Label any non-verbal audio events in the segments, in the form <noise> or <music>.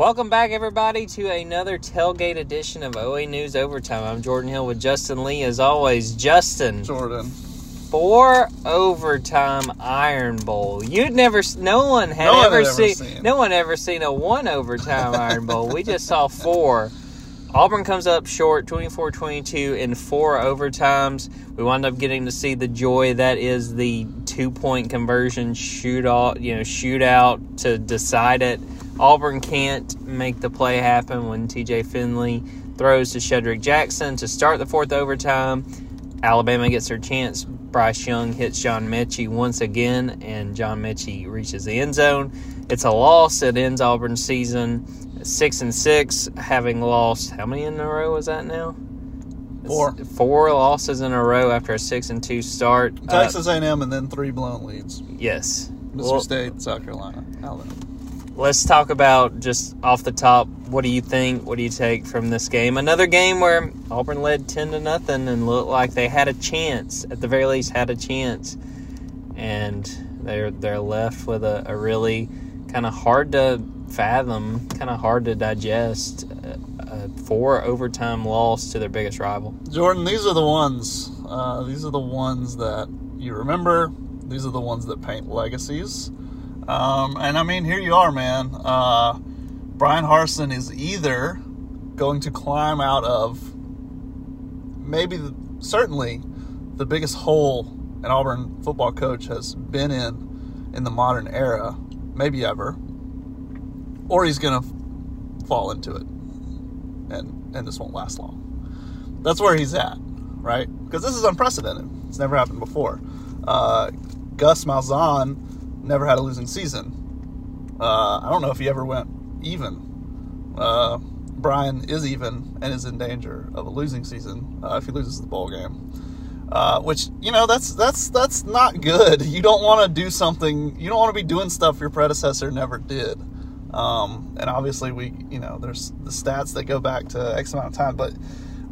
Welcome back, everybody, to another tailgate edition of OA News Overtime. I'm Jordan Hill with Justin Lee, as always. Justin, Jordan. four overtime Iron Bowl. You'd never, no one had No ever, seen, seen. no one ever seen a one overtime Iron Bowl. We just saw four. Auburn comes up short 24 22 in four overtimes. We wound up getting to see the joy that is the two point conversion shootout, you know, shootout to decide it. Auburn can't make the play happen when TJ Finley throws to Shedrick Jackson to start the fourth overtime. Alabama gets their chance. Bryce Young hits John Metchie once again, and John Metchie reaches the end zone. It's a loss. It ends Auburn's season six and six, having lost how many in a row was that now? Four. It's Four losses in a row after a six and two start. Uh, Texas A&M and then three blown leads. yes. Mississippi Well, State, South Carolina, Alabama. Let's talk about just off the top. What do you think? What do you take from this game? Another game where Auburn led ten to nothing and looked like they had a chance. At the very least, had a chance, and they're they're left with a, a really kind of hard to fathom, kind of hard to digest. A four overtime loss to their biggest rival. Jordan, these are the ones. Uh, these are the ones that you remember. These are the ones that paint legacies. Um, and I mean, here you are, man. Uh, Bryan Harsin is either going to climb out of maybe, the, certainly, the biggest hole an Auburn football coach has been in in the modern era, maybe ever, or he's going to fall into it, and and this won't last long. That's where he's at, right? Because this is unprecedented. It's never happened before. Uh, Gus Malzahn never had a losing season. Uh, I don't know if he ever went even. Uh, Bryan is even and is in danger of a losing season uh, if he loses the bowl game. Uh, which you know that's that's that's not good. <laughs> You don't want to do something. You don't want to be doing stuff your predecessor never did. Um, and obviously, we you know there's the stats that go back to X amount of time, but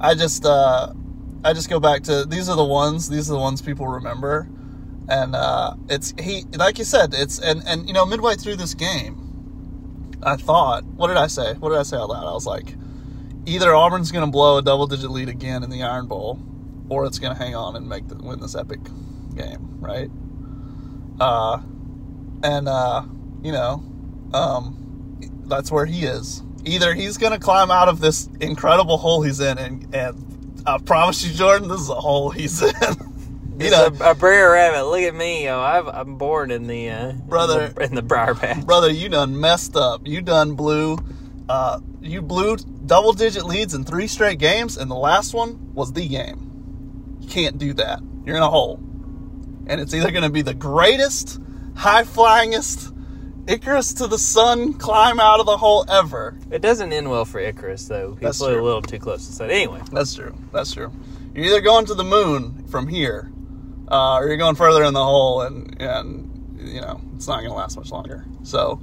I just uh, I just go back to these are the ones. These are the ones people remember, and uh, it's he like you said. It's and and you know midway through this game, I thought, what did I say? What did I say out loud? I was like, either Auburn's going to blow a double digit lead again in the Iron Bowl, or it's going to hang on and make the, win this epic game, right? Uh, and uh, you know, um, that's where he is. Either he's going to climb out of this incredible hole he's in, and and I promise you, Jordan, this is a hole he's in. <laughs> you know, a, a Brer Rabbit. Look at me, yo. I've, I'm born in the uh, Brother. in the, in the briar patch. brother, you done messed up. You done blew. Uh, you blew double digit leads in three straight games, and the last one was the game. You can't do that. You're in a hole, and it's either going to be the greatest, high flyingest Icarus to the sun climb out of the hole ever. It doesn't end well for Icarus, though. He That's flew a little too close to the sun. Anyway, That's true. That's true. You're either going to the moon from here, uh, or you're going further in the hole, and and you know it's not going to last much longer. So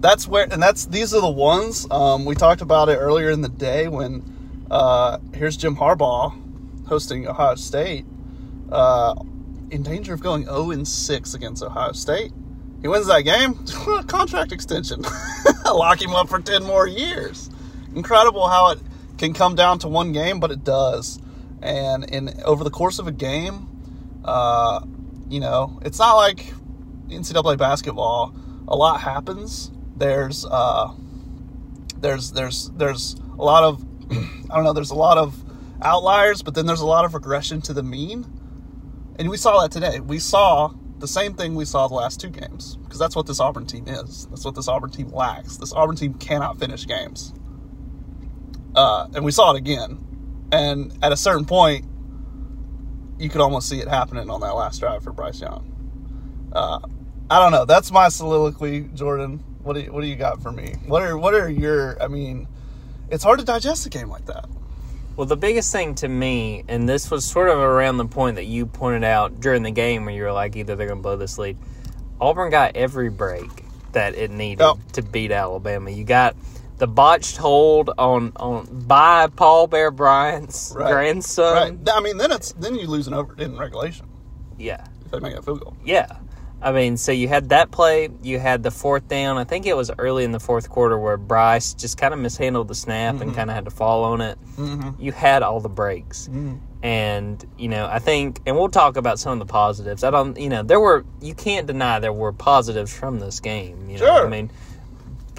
that's where, and that's these are the ones um, we talked about it earlier in the day when uh, here's Jim Harbaugh hosting Ohio State, uh, in danger of going 0 and 6 against Ohio State. He wins that game, <laughs> contract extension, <laughs> lock him up for 10 more years. Incredible how it can come down to one game, but it does. And in over the course of a game, uh, you know, it's not like NCAA basketball. A lot happens. There's uh, there's there's there's a lot of <clears throat> I don't know. There's a lot of outliers, but then there's a lot of regression to the mean. And we saw that today. We saw the same thing we saw the last two games because that's what this Auburn team is. That's what this Auburn team lacks. This Auburn team cannot finish games. Uh, and we saw it again. And at a certain point, you could almost see it happening on that last drive for Bryce Young. Uh, I don't know. That's my soliloquy, Jordan. What do you, what do you got for me? What are what are your? I mean, it's hard to digest a game like that. well, the biggest thing to me, and this was sort of around the point that you pointed out during the game where you were like, either they're going to blow this lead. Auburn got every break that it needed Yep. to beat Alabama. You got the botched hold on on by Paul Bear Bryant's Right. grandson. Right. I mean, then it's then you lose an over in regulation Yeah, if they make a field goal. yeah. I mean, so you had that play, you had the fourth down. I think it was early in the fourth quarter where Bryce just kind of mishandled the snap and kind of had to fall on it. Mm-hmm. You had all the breaks. And, you know, I think, and we'll talk about some of the positives. I don't, you know, there were, you can't deny there were positives from this game. You know, Sure. I mean,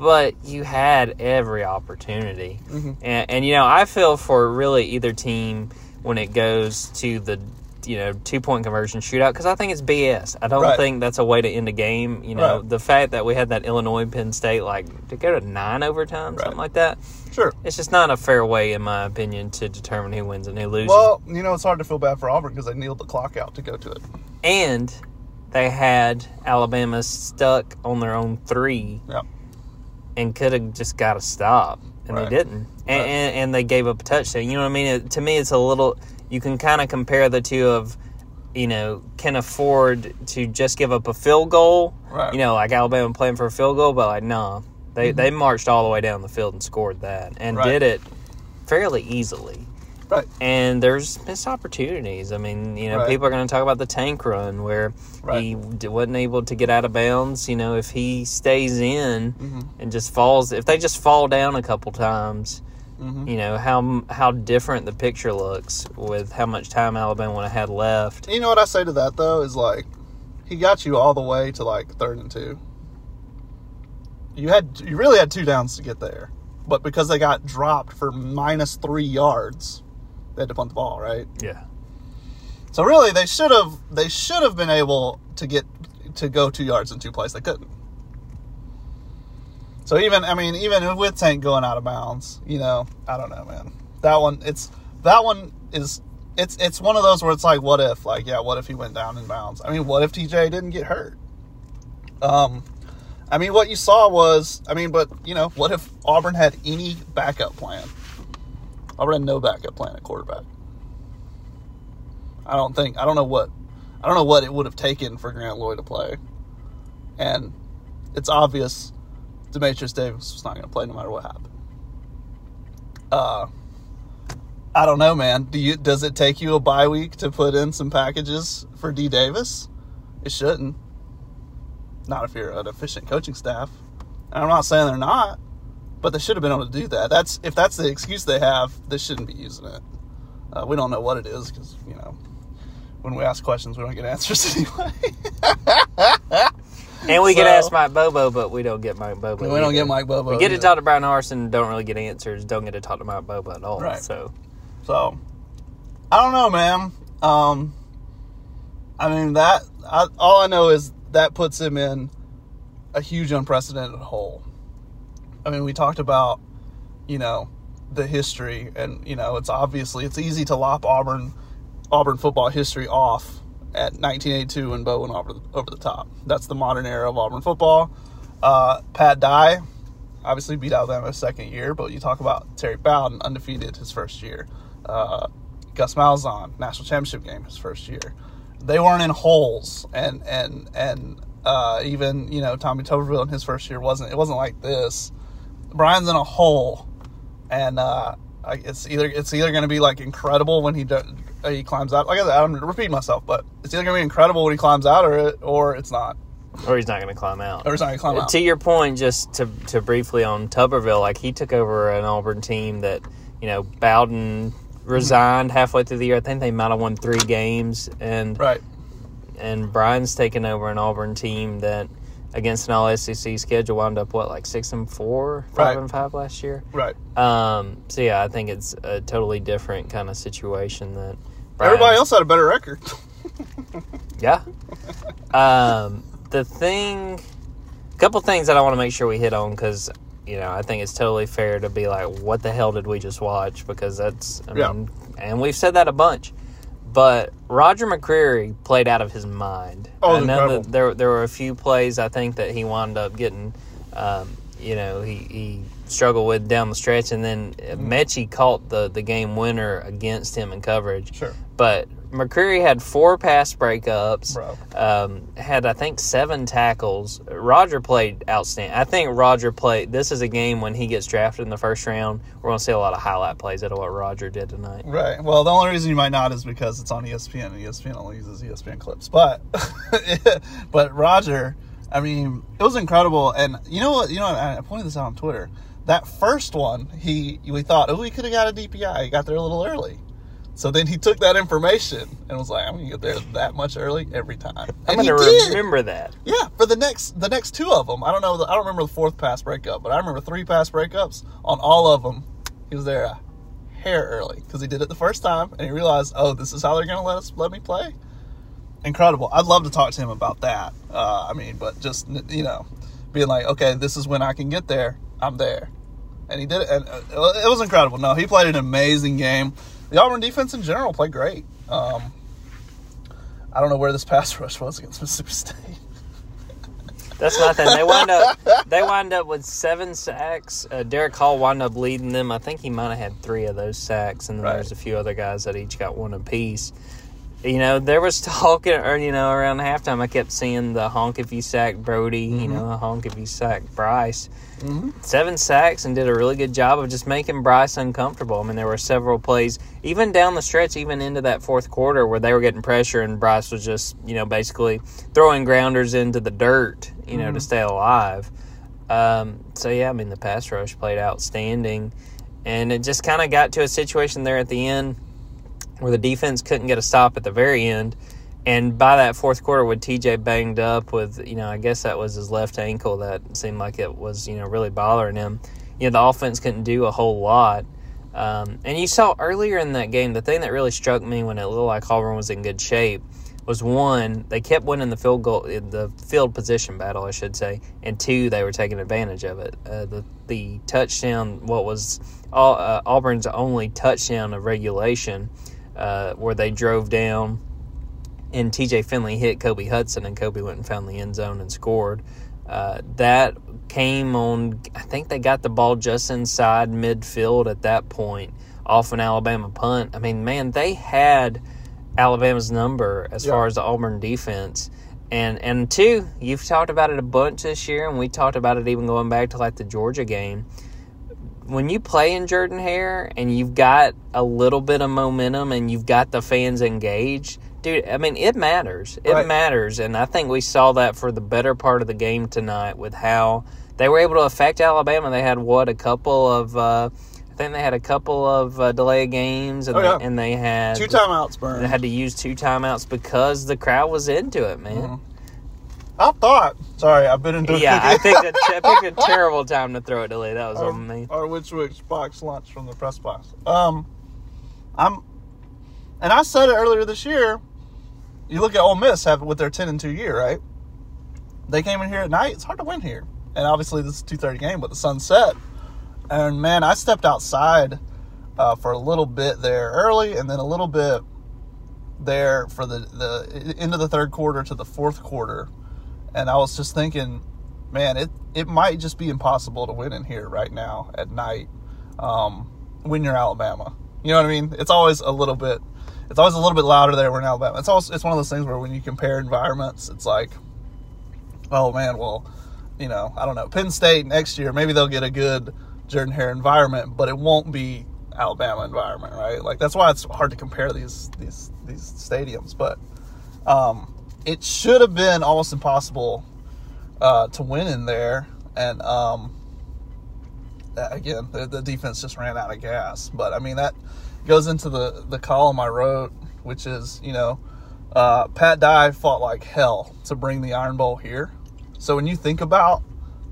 but you had every opportunity. Mm-hmm. And, and, you know, I feel for really either team when it goes to the, you know, two point conversion shootout because I think it's BS. I don't Right. think that's a way to end a game. You know, Right. the fact that we had that Illinois Penn State, like, to go to nine overtime, something like that, Sure. it's just not a fair way, in my opinion, to determine who wins and who loses. Well, you know, it's hard to feel bad for Auburn because they kneeled the clock out to go to it. and they had Alabama stuck on their own three Yeah. And could have just got a stop, and Right. they didn't. And, Right. and, and they gave up a touchdown. You know what I mean? It, to me, it's a little. You can kind of compare the two of, you know, can afford to just give up a field goal. Right. You know, like Alabama playing for a field goal, but like, no, they they marched all the way down the field and scored that, and Mm-hmm. Did it fairly easily. Right. And there's missed opportunities. I mean, you know, Right. people are going to talk about the tank run where he Right. d- wasn't able to get out of bounds. You know, if he stays in Mm-hmm. and just falls, if they just fall down a couple times, Mm-hmm. you know how how different the picture looks with how much time Alabama would have had left. You know what I say to that though is like, he got you all the way to like third and two. You had you really had two downs to get there, but because they got dropped for minus three yards, they had to punt the ball, right? Yeah, So really, they should have they should have been able to get to go two yards in two plays. They couldn't. So even I mean even with Tank going out of bounds, you know I don't know, man. That one it's that one is it's it's one of those where it's like what if like yeah what if he went down in bounds? I mean what if TJ didn't get hurt? Um, I mean what you saw was I mean but you know what if Auburn had any backup plan? Had no backup plan at quarterback. I don't think I don't know what I don't know what it would have taken for Grant Lloyd to play. And it's obvious Dematrius Davis was not going to play no matter what happened. Uh I don't know, man. Do you does it take you a bye week to put in some packages for D Davis? It shouldn't. Not if you're an efficient coaching staff. And I'm not saying they're not, but they should have been able to do that. That's if that's the excuse they have, they shouldn't be using it. Uh, we don't know what it is because you know when we ask questions, we don't get <laughs> answers anyway. and we So- ask Mike Bobo, but we don't get Mike Bobo. we don't get Mike Bobo. We get to either. talk to Bryan Harsin, don't really get answers. Don't get to talk to Mike Bobo at all. Right. So So, I don't know, man. Um, I mean that. I, all I know is that puts him in a huge unprecedented hole. I mean, we talked about, you know, the history, and you know, it's obviously it's easy to lop Auburn, Auburn football history off at 1982 when Bo went over the, over the top. That's the modern era of Auburn football. Uh, Pat Dye, obviously beat Alabama second year, but you talk about Terry Bowden, undefeated his first year. Uh, Gus Malzahn, national championship game his first year. They weren't in holes, and and and uh, even you know Tommy Tuberville in his first year wasn't. It wasn't like this. Bryan's in a hole, and uh, it's either it's either going to be like incredible when he do, uh, he climbs out. Like I said, I'm repeating myself, but it's either going to be incredible when he climbs out, or it, or it's not, or he's not going to climb out. or it's not going to climb out. To your point, just to to briefly on Tuberville, like he took over an Auburn team that you know Bowden resigned halfway through the year. I think they might have won three games, and Right. and Bryan's taken over an Auburn team that against an All SEC schedule wound up what like six and four, five Right. and five last year. Right. Um, so yeah, I think it's a totally different kind of situation that Everybody else had a better record. <laughs> Yeah. um, the thing, a couple things that I want to make sure we hit on because you know I think it's totally fair to be like, what the hell did we just watch? Because that's, I Yeah. mean, and we've said that a bunch. But Roger McCreary played out of his mind. Oh, I know incredible. that there there were a few plays I think that he wound up getting. Um, you know he, he struggled with down the stretch, and then Metchie caught the the game winner against him in coverage. Sure. But McCreary had four pass breakups. Um, had I think seven tackles. Roger played outstanding. I think Roger played. This is a game when he gets drafted in the first round. We're going to see a lot of highlight plays out of what Roger did tonight. Right. Well, the only reason you might not is because it's on ESPN, and ESPN only uses ESPN clips. But, <laughs> but Roger, I mean, it was incredible. And you know what? You know. I pointed this out on Twitter. That first one, he we thought, oh, he could have got a DPI. He got there a little early. So then he took that information and was like, I'm gonna get there that much early every time. I'm going to did. remember that. Yeah, for the next the next two of them, I don't know. I don't remember the fourth pass breakup, but I remember three pass breakups on all of them. He was there a hair early because he did it the first time and he realized, oh, this is how they're going to let us let me play. Incredible. I'd love to talk to him about that. Uh, I mean, but just you know, being like, okay, this is when I can get there. I'm there, and he did it, and uh, it was incredible. No, he played an amazing game. The Auburn defense in general played great. Um, I don't know where this <laughs> pass rush was against Mississippi State. That's nothing. They wind up. They wind up with seven sacks. Uh, Derick Hall wound up leading them. I think he might have had three of those sacks, and then Right. there's a few other guys that each got one apiece. You know, there was talk, or you know, around halftime, I kept seeing the honk if you sack Brody. You mm-hmm. know, a honk if you sack Bryce. Mm-hmm. Seven sacks and did a really good job of just making Bryce uncomfortable. I mean, there were several plays, even down the stretch, even into that fourth quarter, where they were getting pressure and Bryce was just, you know, basically throwing grounders into the dirt, you know, to mm-hmm. stay alive. Um, so yeah, I mean, the pass rush played outstanding, and it just kind of got to a situation there at the end where the defense couldn't get a stop at the very end. And by that fourth quarter, with TJ banged up with, you know, I guess that was his left ankle that seemed like it was, you know, really bothering him. You know, the offense couldn't do a whole lot. Um, and you saw earlier in that game, the thing that really struck me when it looked like Auburn was in good shape was one, they kept winning the field goal, the field position battle, I should say, and two, they were taking advantage of it. Uh, the the touchdown, what was Au- uh, Auburn's only touchdown of regulation, uh, where they drove down and TJ Finley hit Kobe Hudson, and Kobe went and found the end zone and scored. Uh, that came on, I think they got the ball just inside midfield at that point off an Alabama punt. I mean, man, they had Alabama's number as Yeah. far as the Auburn defense. And and two, you've talked about it a bunch this year, and we talked about it even going back to like the Georgia game. When you play in Jordan Hare and you've got a little bit of momentum and you've got the fans engaged, dude, I mean it matters. It Right. matters, and I think we saw that for the better part of the game tonight with how they were able to affect Alabama. They had what a couple of. Uh, I think they had a couple of uh, delay games, and, Oh, yeah. they, and they had Two timeouts, they had to use two timeouts because the crowd was into it, man. Mhm. I thought. Sorry, I've been into. Yeah, I I picked a <laughs> terrible time to throw a delay. That was or, on me. or which box lunch from the press box. Um, I'm, and I said it earlier this year. You look at Ole Miss have with their ten and two year, right? They came in here at night. It's hard to win here, and obviously this is two thirty game, but the sun set. And man, I stepped outside uh, for a little bit there early, and then a little bit there for the the end of the third quarter to the fourth quarter, and I was just thinking, man, it it might just be impossible to win in here right now at night um, when you're Alabama. You know what I mean? It's always a little bit. It's always a little bit louder there when Alabama. It's also it's one of those things where when you compare environments, it's like, oh man, well, you know, I don't know, Penn State next year maybe they'll get a good Jordan Hare environment, but it won't be Alabama environment, right? Like that's why it's hard to compare these these these stadiums. But um, it should have been almost impossible uh, to win in there, and um, again, the, the defense just ran out of gas. But I mean that goes into the the column I wrote, which is you know uh, Pat Dye fought like hell to bring the Iron Bowl here. So when you think about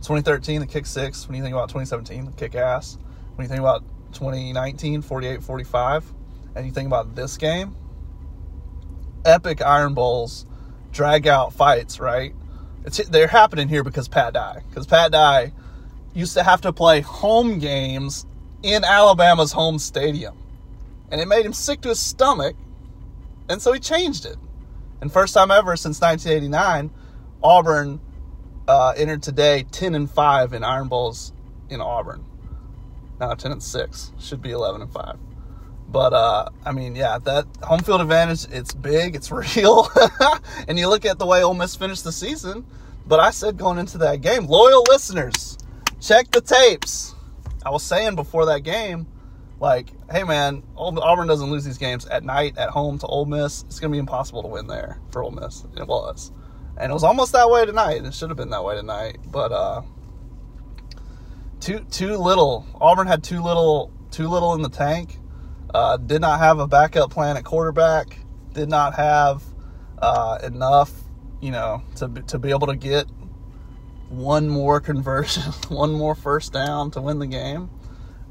2013, the kick six, when you think about 2017, the kick ass, when you think about 2019, 48 45, and you think about this game, epic Iron Bowls, drag out fights, right? It's they're happening here because Pat Dye, because Pat Dye used to have to play home games in Alabama's home stadium, and it made him sick to his stomach, and so he changed it. And first time ever since 1989, Auburn uh, entered today ten and five in Iron Bowls in Auburn. Now ten and six should be eleven and five. But uh, I mean, yeah, that home field advantage it's big, it's <laughs> real, <laughs> and you look at the way Ole Miss finished the season. But I said going into that game, loyal listeners, check the tapes. I was saying before that game, like, hey man, Auburn doesn't lose these games at night at home to Ole Miss. It's gonna be impossible to win there for Ole Miss. It was, and it was almost that way tonight. It should have been that way tonight, but uh, too too little. Auburn had too little too little in the tank. Uh, did not have a backup plan at quarterback. Did not have uh, enough, you know, to to be able to get one more conversion, <laughs> one more first down to win the game.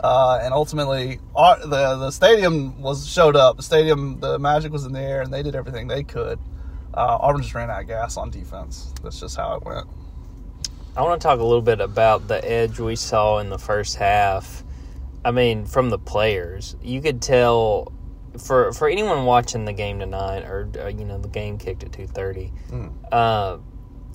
Uh, and ultimately, our, the the stadium was showed up. The stadium, the magic was in the air, and they did everything they could. Uh, Auburn just ran out of gas on defense. That's just how it went. I want to talk a little bit about the edge we saw in the first half. I mean, from the players, you could tell for for anyone watching the game tonight, or uh, you know, the game kicked at two thirty. Mm. Uh,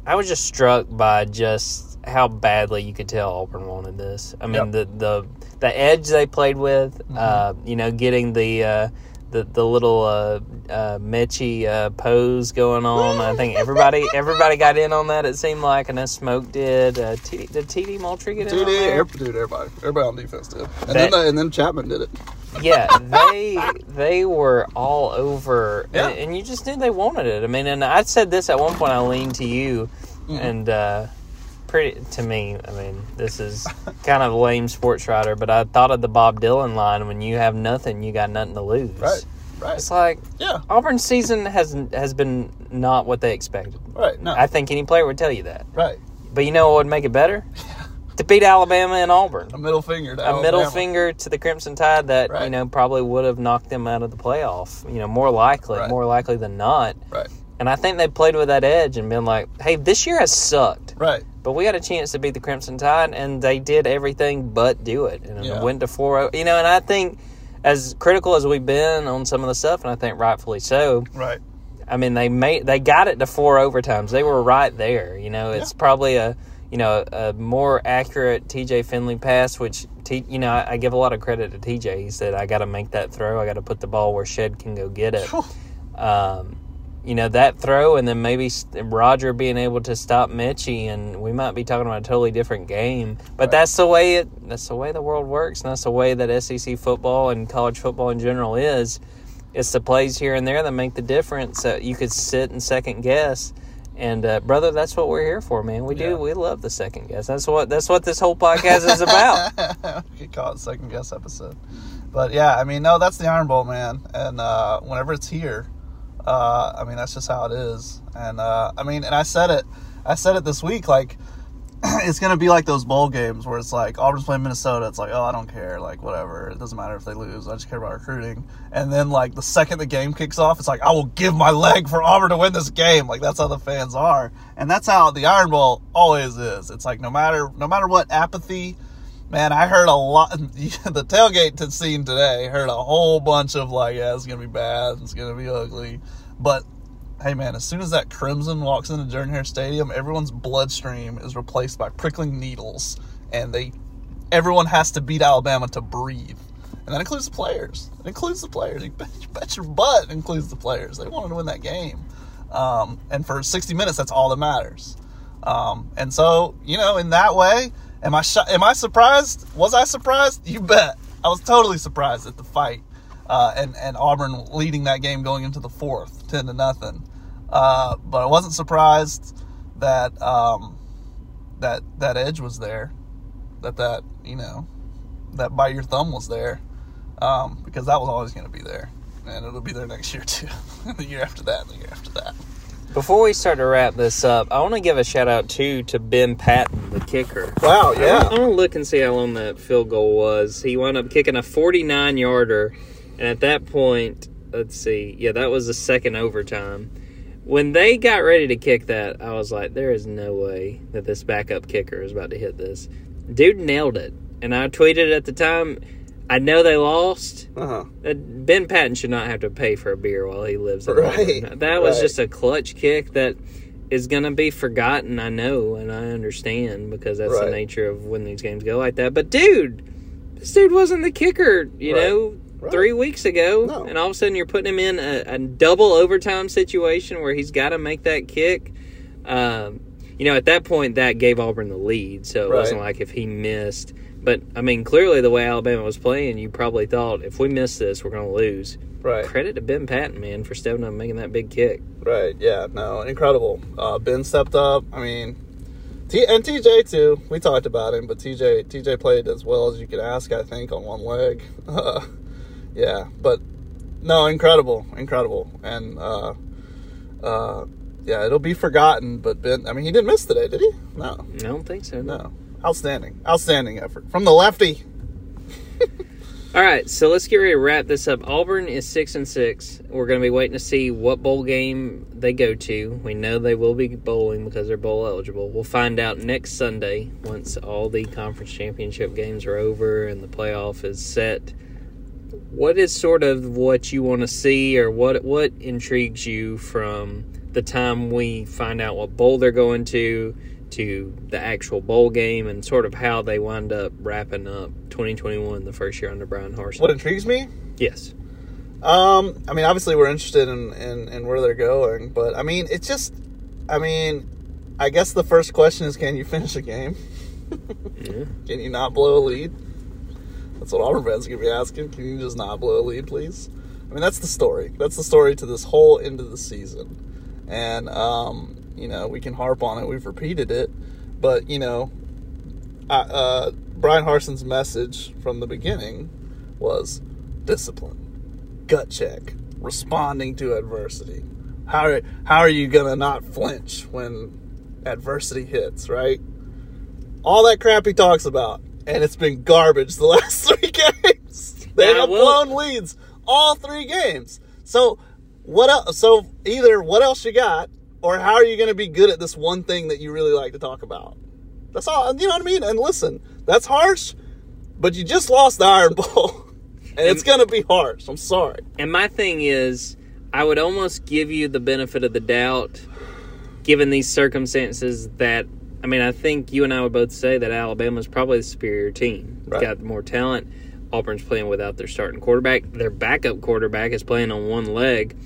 I was just struck by just how badly you could tell Auburn wanted this. I mean, yep. the the the edge they played with, mm-hmm. uh, you know, getting the uh, the the little uh, uh, Metchie uh, pose going on. I think everybody <laughs> everybody got in on that. It seemed like, and then Smoke did. Uh, TD, did TD Moultrie get in? TD, there? dude, everybody, everybody on defense did, and that, then the, and then Chapman did it. yeah, <laughs> they they were all over, yeah. and, and, you just knew they wanted it. I mean, and I said this at one point. I leaned to you, mm-hmm. and uh, pretty to me. I mean, this is kind of a lame sports writer, but I thought of the Bob Dylan line: "When you have nothing, you got nothing to lose." Right. Right. It's like yeah, Auburn's season has has been not what they expected. Right. No. I think any player would tell you that. Right. But you know what would make it better? <laughs> to beat Alabama and Auburn. A middle finger. a middle finger to the Crimson Tide that right. you know probably would have knocked them out of the playoff. You know, more likely, right. more likely than not. Right. And I think they played with that edge and been like, "Hey, this year has sucked." Right. But we had a chance to beat the Crimson Tide, and they did everything but do it. And yeah. went to 4 You know, and I think as critical as we've been on some of the stuff, and I think rightfully so. Right. I mean, they made they got it to four overtimes. They were right there. You know, it's yeah. probably a you know a more accurate TJ Finley pass, which T, you know I, I, give a lot of credit to TJ. He said I got to make that throw. I got to put the ball where Shed can go get it. um, you know that throw, and then maybe Roger being able to stop Metchie, and we might be talking about a totally different game. But right. that's the way it. That's the way the world works, and that's the way that SEC football and college football in general is. It's the plays here and there that make the difference. That you could sit and second guess. And uh, brother, that's what we're here for, man. We yeah. do. We love the second guess. That's what. That's what this whole podcast is about. <laughs> you call it second guess episode. But yeah, I mean, no, that's the Iron Bowl, man. And uh, whenever it's here, uh, I mean, that's just how it is. And uh, I mean, and I said it, I said it this week. Like, <clears throat> it's gonna be like those bowl games where it's like Auburn's playing Minnesota. It's like, oh, I don't care. Like, whatever. It doesn't matter if they lose. I just care about recruiting. And then like the second the game kicks off, it's like I will give my leg for Auburn to win this game. Like that's how the fans are, and that's how the Iron Bowl always is. It's like no matter no matter what apathy man, I heard a lot. <laughs> The tailgate scene today heard a whole bunch of like, yeah, it's gonna be bad, it's gonna be ugly. But hey, man, as soon as that crimson walks into Jordan Hare Stadium, everyone's bloodstream is replaced by prickling needles, and they, everyone has to beat Alabama to breathe. And that includes the players. It includes the players. You bet, you bet your butt includes the players. They wanted to win that game. Um, and for 60 minutes, that's all that matters. Um, and so, you know, in that way, Am I sh- am I surprised? Was I surprised? You bet. I was totally surprised at the fight, uh, and and Auburn leading that game going into the fourth, ten to nothing. Uh, but I wasn't surprised that um, that that edge was there, that that you know that by your thumb was there, um, because that was always going to be there, and it'll be there next year too, <laughs> the year after that, and the year after that. Before we start to wrap this up, I want to give a shout out too to Ben Patton, the kicker. Wow, yeah. I want to look and see how long that field goal was. He wound up kicking a 49 yarder, and at that point, let's see, yeah, that was the second overtime. When they got ready to kick that, I was like, there is no way that this backup kicker is about to hit this. Dude nailed it. And I tweeted at the time, I know they lost. Uh-huh. Ben Patton should not have to pay for a beer while he lives. In right. That was right. just a clutch kick that is going to be forgotten. I know and I understand because that's Right. the nature of when these games go like that. But dude, this dude wasn't the kicker, you Right. know, three weeks ago, No. and all of a sudden you're putting him in a, a double overtime situation where he's got to make that kick. Um, you know, at that point, that gave Auburn the lead, so it wasn't like if he missed. But I mean, clearly the way Alabama was playing, you probably thought if we miss this, we're going to lose. Right. Credit to Ben Patton, man, for stepping up and making that big kick. Right. Yeah. No. Incredible. Uh, ben stepped up. I mean, T and TJ too. We talked about him, but TJ TJ played as well as you could ask. I think on one leg. Uh, <laughs> yeah. But no, incredible, incredible, and uh, uh, yeah, it'll be forgotten. But Ben, I mean, he didn't miss today, did he? No. I don't think so. No. Outstanding. Outstanding effort from the lefty. <laughs> All right, so let's get ready to wrap this up. Auburn is six and six. We're going to be waiting to see what bowl game they go to. We know they will be bowling because they're bowl eligible. We'll find out next Sunday once all the conference championship games are over and the playoff is set. What is sort of what you want to see, or what what intrigues you from the time we find out what bowl they're going to to the actual bowl game, and sort of how they wind up wrapping up 2021, the first year under Bryan Harsin? What intrigues me? Yes. Um, I mean, obviously we're interested in, in, in where they're going, but I mean, it's just, I mean, I guess the first question is, can you finish a game? Yeah. <laughs> Can you not blow a lead? That's what Auburn fans are gonna be asking. Can you just not blow a lead, please? I mean, that's the story. That's the story to this whole end of the season, and um, you know, we can harp on it. We've repeated it, but you know, I, uh, Bryan Harsin's message from the beginning was discipline, gut check, responding to adversity. How are, how are you gonna not flinch when adversity hits? Right? All that crap he talks about, and it's been garbage the <laughs> last three games. They have blown leads all three games. So what else? So either what else you got, or how are you going to be good at this one thing that you really like to talk about? That's all. You know what I mean? And listen, that's harsh, but you just lost the Iron <laughs> Bowl, and it's going to be harsh. I'm sorry. And my thing is, I would almost give you the benefit of the doubt, given these circumstances. That I mean, I think you and I would both say that Alabama's probably the superior team. Right. Got more talent. Auburn's playing without their starting quarterback. Their backup quarterback is playing on one leg.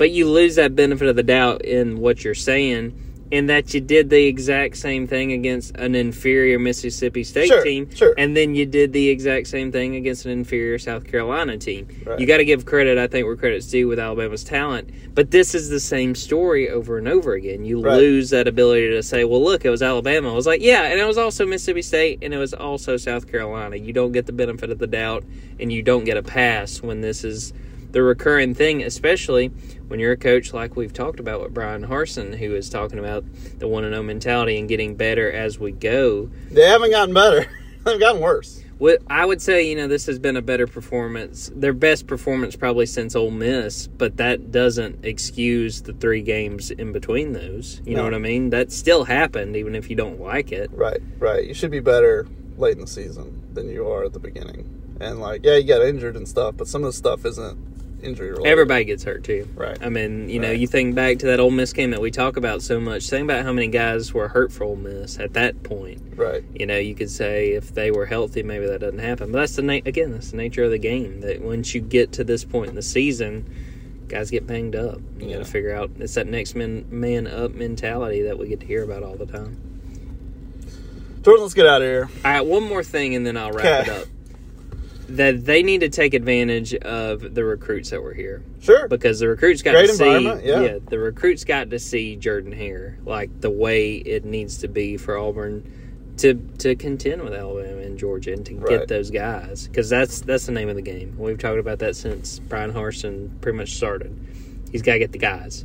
But you lose that benefit of the doubt in what you're saying, in that you did the exact same thing against an inferior Mississippi State Sure, team, sure. and then you did the exact same thing against an inferior South Carolina team. Right. You got to give credit, I think, where credit's due with Alabama's talent. But this is the same story over and over again. You Right. lose that ability to say, well, look, it was Alabama. I was like, yeah, and it was also Mississippi State, and it was also South Carolina. You don't get the benefit of the doubt, and you don't get a pass when this is the recurring thing, especially when you're a coach like we've talked about with Bryan Harsin, who is talking about the one and zero mentality and getting better as we go. They haven't gotten better. <laughs> They've gotten worse. What I would say, you know, this has been a better performance, their best performance probably since Ole Miss, but that doesn't excuse the three games in between those. You know what I mean? That still happened, even if you don't like it. Right, right. You should be better late in the season than you are at the beginning. And like, yeah, you got injured and stuff, but some of the stuff isn't injury related. Everybody gets hurt too. Right. I mean, you know, you think back to that Ole Miss game that we talk about so much. Think about how many guys were hurt for Ole Miss at that point. Right. You know, you could say if they were healthy, maybe that doesn't happen. But that's the na- again, that's the nature of the game. That once you get to this point in the season, guys get banged up. You Yeah. got to figure out it's that next man man up mentality that we get to hear about all the time. Jordan, let's get out of here. All right, one more thing, and then I'll wrap Okay. it up. That they need to take advantage of the recruits that were here Sure. because the recruits got Great to see, environment, yeah. the recruits got to see Jordan Hare like the way it needs to be for Auburn to to contend with Alabama and Georgia and to Right. get those guys because that's that's the name of the game. We've talked about that since Bryan Harsin pretty much started. He's got to get the guys.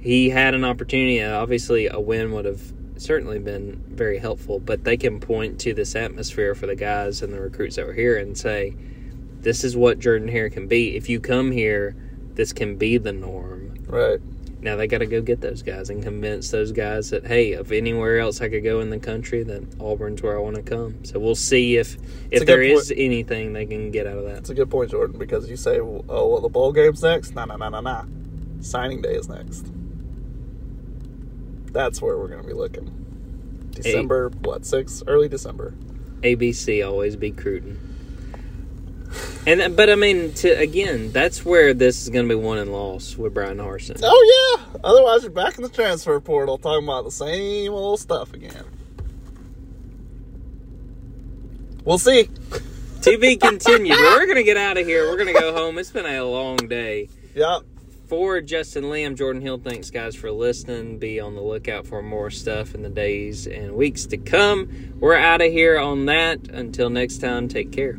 He had an opportunity. Obviously, a win would have certainly been very helpful, but they can point to this atmosphere for the guys and the recruits that were here and say, "This is what Jordan Hare can be. If you come here, this can be the norm." right. Now they got to go get those guys and convince those guys that hey, if anywhere else I could go in the country, then Auburn's where I want to come. So we'll see if if there is anything they can get out of that. It's a good point, Jordan, because you say, oh, well, the bowl game's next. Nah, nah, nah, nah, nah. Signing day is next. That's where we're going to be looking. December, what, 6? Early December. ABC always be Cruton. And but I mean, to again, that's where this is going to be won and lost with Bryan Harsin. Oh, yeah. Otherwise, you're back in the transfer portal talking about the same old stuff again. We'll see. TV continued. We're going to get out of here. We're going to go home. It's been a long day. Yep. For Justin Lamb, Jordan Hill, thanks guys for listening. Be on the lookout for more stuff in the days and weeks to come. We're out of here on that. Until next time, take care.